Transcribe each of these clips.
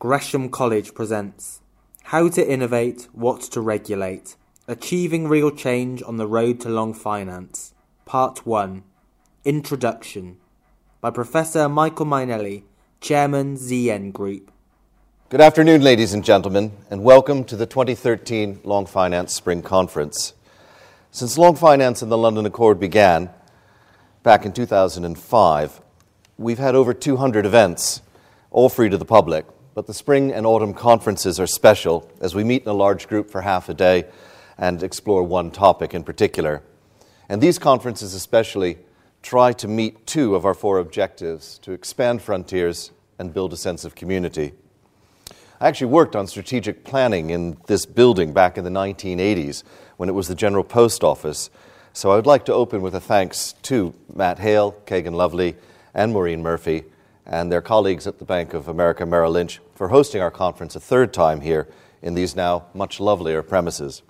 Gresham College presents How to Innovate, What to Regulate Achieving Real Change on the Road to Long Finance, Part 1 Introduction by Professor Michael Mainelli, Chairman Z/Yen Group. Good afternoon, ladies and gentlemen, and welcome to the 2013 Long Finance Spring Conference. Since Long Finance and the London Accord began back in 2005, we've had over 200 events, all free to the public. But the spring and autumn conferences are special as we meet in a large group for half a day and explore one topic in particular. And these conferences, especially, try to meet two of our four objectives to expand frontiers and build a sense of community. I actually worked on strategic planning in this building back in the 1980s when it was the General Post Office. So I would like to open with a thanks to Matt Hale, Kagan Lovely, and Maureen Murphy and their colleagues at the Bank of America Merrill Lynch for hosting our conference a third time here in these now much lovelier premises.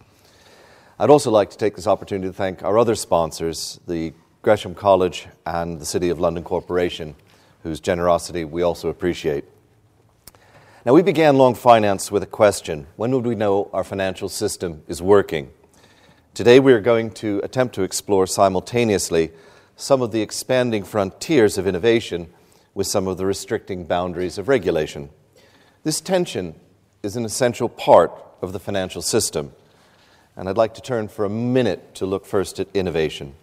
I'd also like to take this opportunity to thank our other sponsors, the Gresham College and the City of London Corporation, whose generosity we also appreciate. Now, we began Long Finance with a question when would we know our financial system is working? Today, we are going to attempt to explore simultaneously some of the expanding frontiers of innovation with some of the restricting boundaries of regulation. This tension is an essential part of the financial system, and I'd like to turn for a minute to look first at innovation.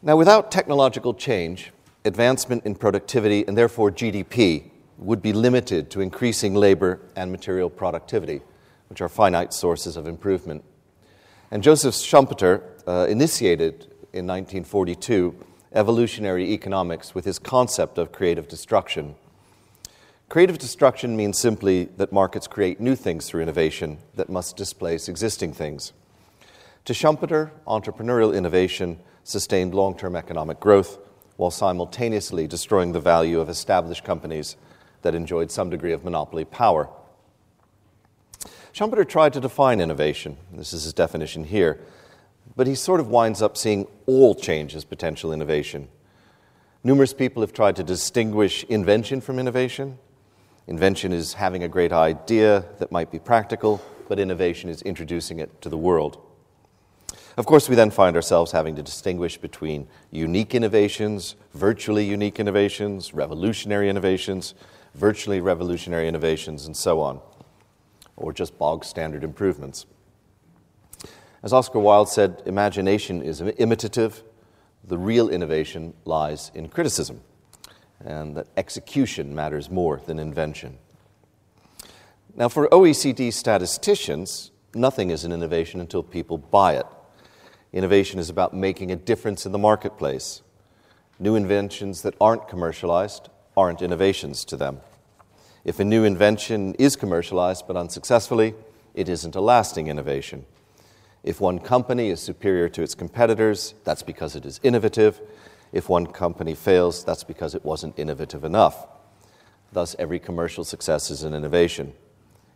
Now, without technological change, advancement in productivity and therefore GDP would be limited to increasing labor and material productivity, which are finite sources of improvement. And Joseph Schumpeter uh, initiated in 1942 evolutionary economics with his concept of creative destruction. Creative destruction means simply that markets create new things through innovation that must displace existing things. To Schumpeter, entrepreneurial innovation sustained long term economic growth while simultaneously destroying the value of established companies that enjoyed some degree of monopoly power. Schumpeter tried to define innovation. This is his definition here but he sort of winds up seeing all change as potential innovation. Numerous people have tried to distinguish invention from innovation. Invention is having a great idea that might be practical, but innovation is introducing it to the world. Of course, we then find ourselves having to distinguish between unique innovations, virtually unique innovations, revolutionary innovations, virtually revolutionary innovations, and so on, or just bog standard improvements. As Oscar Wilde said, imagination is imitative, the real innovation lies in criticism, and that execution matters more than invention. Now, for OECD statisticians, nothing is an innovation until people buy it. Innovation is about making a difference in the marketplace. New inventions that aren't commercialized aren't innovations to them. If a new invention is commercialized but unsuccessfully, it isn't a lasting innovation. If one company is superior to its competitors, that's because it is innovative. If one company fails, that's because it wasn't innovative enough. Thus, every commercial success is an innovation.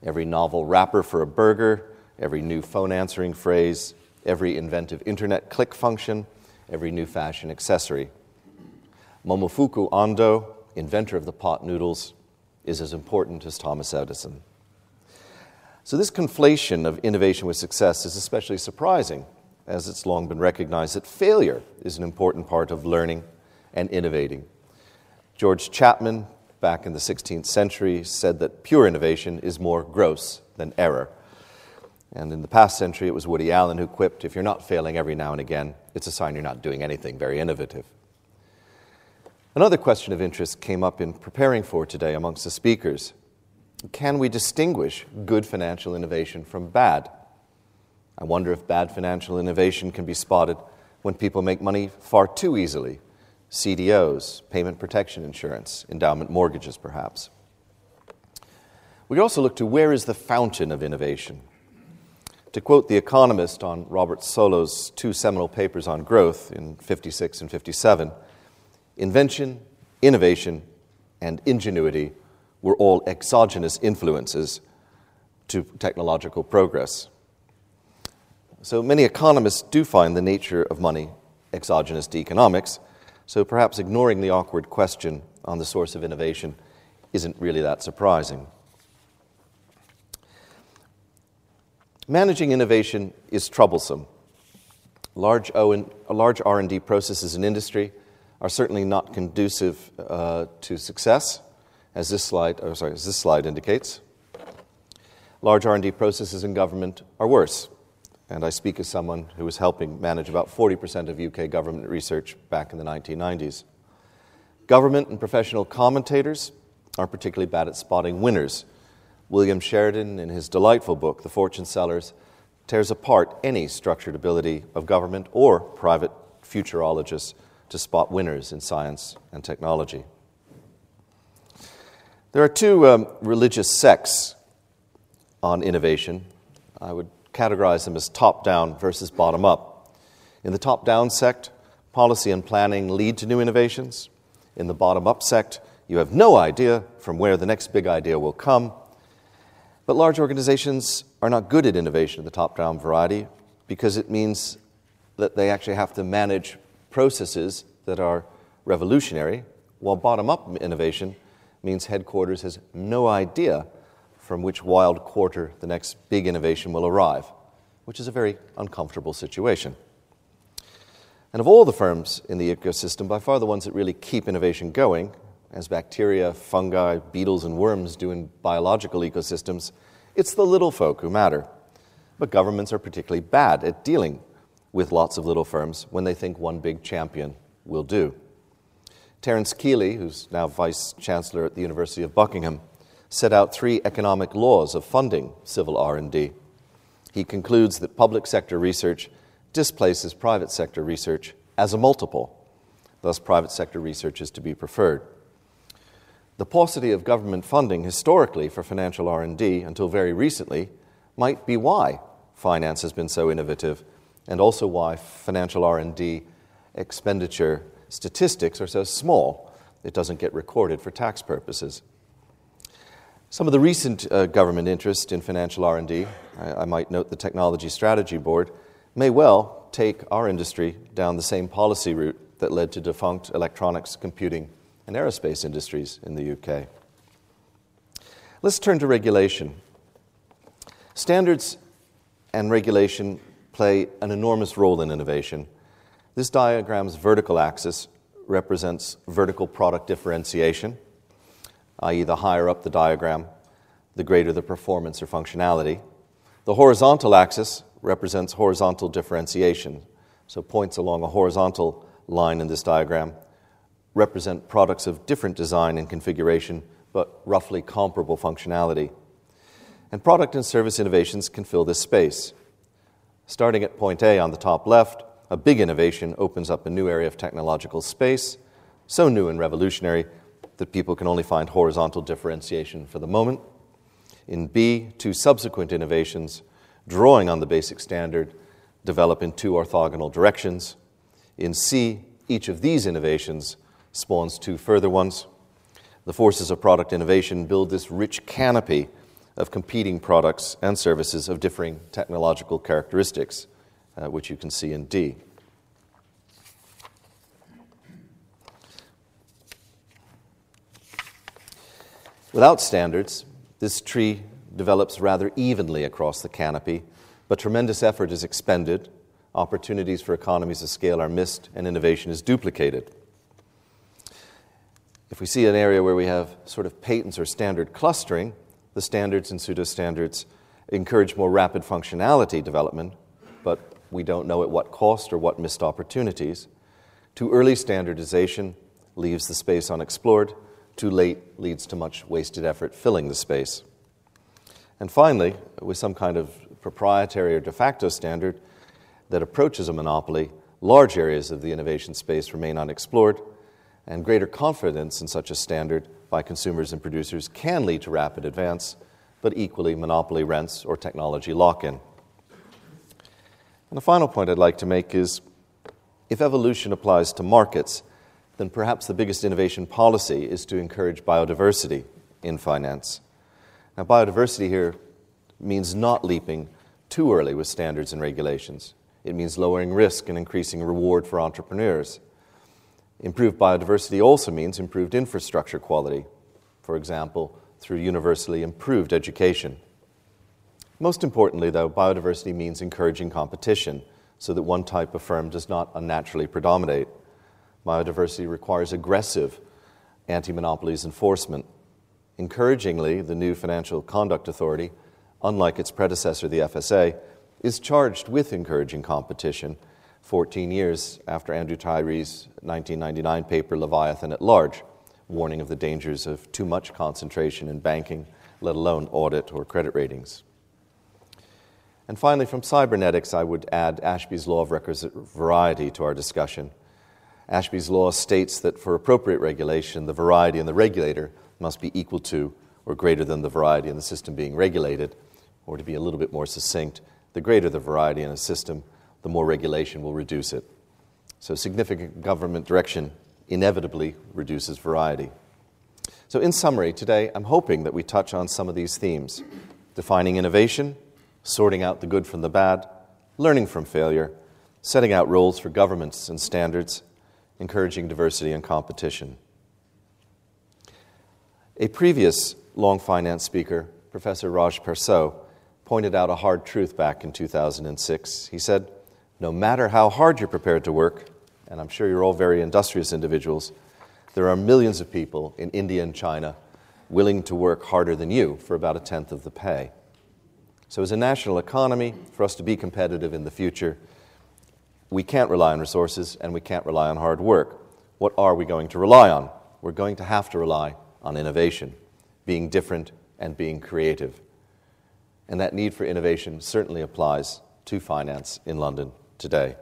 Every novel wrapper for a burger, every new phone answering phrase, every inventive internet click function, every new fashion accessory. Momofuku Ando, inventor of the pot noodles, is as important as Thomas Edison. So, this conflation of innovation with success is especially surprising, as it's long been recognized that failure is an important part of learning and innovating. George Chapman, back in the 16th century, said that pure innovation is more gross than error. And in the past century, it was Woody Allen who quipped if you're not failing every now and again, it's a sign you're not doing anything very innovative. Another question of interest came up in preparing for today amongst the speakers can we distinguish good financial innovation from bad? I wonder if bad financial innovation can be spotted when people make money far too easily CDOs, payment protection insurance, endowment mortgages, perhaps. We also look to where is the fountain of innovation? To quote The Economist on Robert Solow's two seminal papers on growth in 56 and 57, invention, innovation, and ingenuity were all exogenous influences to technological progress. So many economists do find the nature of money exogenous to economics, so perhaps ignoring the awkward question on the source of innovation isn't really that surprising. Managing innovation is troublesome. Large, o- large R&D processes in industry are certainly not conducive uh, to success, as this slide, oh, sorry, as this slide indicates. Large R&D processes in government are worse, and I speak as someone who was helping manage about 40% of UK government research back in the 1990s. Government and professional commentators are particularly bad at spotting winners. William Sherden, in his delightful book, The Fortune Sellers, tears apart any structured ability of government or private futurologists to spot winners in science and technology. There are two um, religious sects on innovation. I would categorize them as top down versus bottom up. In the top down sect, policy and planning lead to new innovations. In the bottom up sect, you have no idea from where the next big idea will come. But large organizations are not good at innovation of the top down variety because it means that they actually have to manage processes that are revolutionary, while bottom up innovation means headquarters has no idea from which wild quarter the next big innovation will arrive, which is a very uncomfortable situation. And of all the firms in the ecosystem, by far the ones that really keep innovation going, as bacteria, fungi, beetles, and worms do in biological ecosystems, it's the little folk who matter. But governments are particularly bad at dealing with lots of little firms when they think one big champion will do. Terence Kealey, who's now Vice Chancellor at the University of Buckingham, set out three economic laws of funding civil R&D. He concludes that public sector research displaces private sector research as a multiple. Thus, private sector research is to be preferred. The paucity of government funding historically for financial R&D until very recently might be why finance has been so innovative and also why financial R&D expenditure statistics are so small it doesn't get recorded for tax purposes. Some of the recent uh, government interest in financial R&D, I, I might note the Technology Strategy Board, may well take our industry down the same policy route that led to defunct electronics, computing, and aerospace industries in the UK. Let's turn to regulation. Standards and regulation play an enormous role in innovation. This diagram's vertical axis represents vertical product differentiation, i.e., the higher up the diagram, the greater the performance or functionality. The horizontal axis represents horizontal differentiation, so points along a horizontal line in this diagram represent products of different design and configuration, but roughly comparable functionality. And product and service innovations can fill this space. Starting at point A on the top left, a big innovation opens up a new area of technological space, so new and revolutionary that people can only find horizontal differentiation for the moment. In B, two subsequent innovations, drawing on the basic standard, develop in two orthogonal directions. In C, each of these innovations spawns two further ones. The forces of product innovation build this rich canopy of competing products and services of differing technological characteristics, uh, which you can see in D. Without standards, this tree develops rather evenly across the canopy, but tremendous effort is expended, opportunities for economies of scale are missed, and innovation is duplicated. If we see an area where we have sort of patents or standard clustering, the standards and pseudo standards encourage more rapid functionality development, but we don't know at what cost or what missed opportunities. Too early standardization leaves the space unexplored. Too late leads to much wasted effort filling the space. And finally, with some kind of proprietary or de facto standard that approaches a monopoly, large areas of the innovation space remain unexplored and greater confidence in such a standard by consumers and producers can lead to rapid advance, but equally monopoly rents or technology lock in. And the final point I'd like to make is if evolution applies to markets, then perhaps the biggest innovation policy is to encourage biodiversity in finance. Now, biodiversity here means not leaping too early with standards and regulations. It means lowering risk and increasing reward for entrepreneurs. Improved biodiversity also means improved infrastructure quality for example, through universally improved education. Most importantly, though, biodiversity means encouraging competition so that one type of firm does not unnaturally predominate. Biodiversity requires aggressive anti monopolies enforcement. Encouragingly, the new Financial Conduct Authority, unlike its predecessor, the FSA, is charged with encouraging competition 14 years after Andrew Tyrie's 1999 paper, Leviathan at Large, warning of the dangers of too much concentration in banking, let alone audit or credit ratings. And finally, from cybernetics, I would add Ashby's law of requisite variety to our discussion. Ashby's law states that for appropriate regulation, the variety in the regulator must be equal to or greater than the variety in the system being regulated, or to be a little bit more succinct, the greater the variety in a system, the more regulation will reduce it. So, significant government direction inevitably reduces variety. So, in summary, today I'm hoping that we touch on some of these themes defining innovation, sorting out the good from the bad, learning from failure, setting out rules for governments and standards, encouraging diversity and competition. A previous long finance speaker, Professor Raj Persaud, pointed out a hard truth back in 2006. He said, No matter how hard you're prepared to work, and I'm sure you're all very industrious individuals, there are millions of people in India and China willing to work harder than you for about a tenth of the pay. So, as a national economy, for us to be competitive in the future, we can't rely on resources and we can't rely on hard work. What are we going to rely on? We're going to have to rely on innovation, being different and being creative. And that need for innovation certainly applies to finance in London today.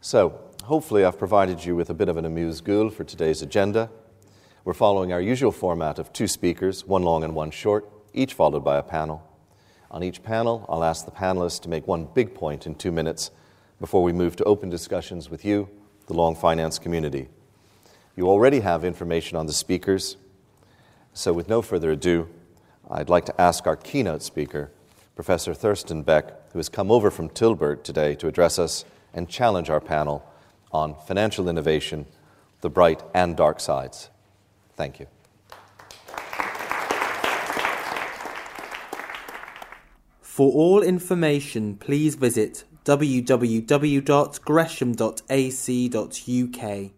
So, hopefully, I've provided you with a bit of an amuse-gueule for today's agenda. We're following our usual format of two speakers, one long and one short, each followed by a panel. On each panel, I'll ask the panelists to make one big point in two minutes before we move to open discussions with you, the long finance community. You already have information on the speakers, so with no further ado, I'd like to ask our keynote speaker, Professor Thorsten Beck, who has come over from Tilburg today to address us and challenge our panel on financial innovation, the bright and dark sides. Thank you. For all information, please visit www.gresham.ac.uk.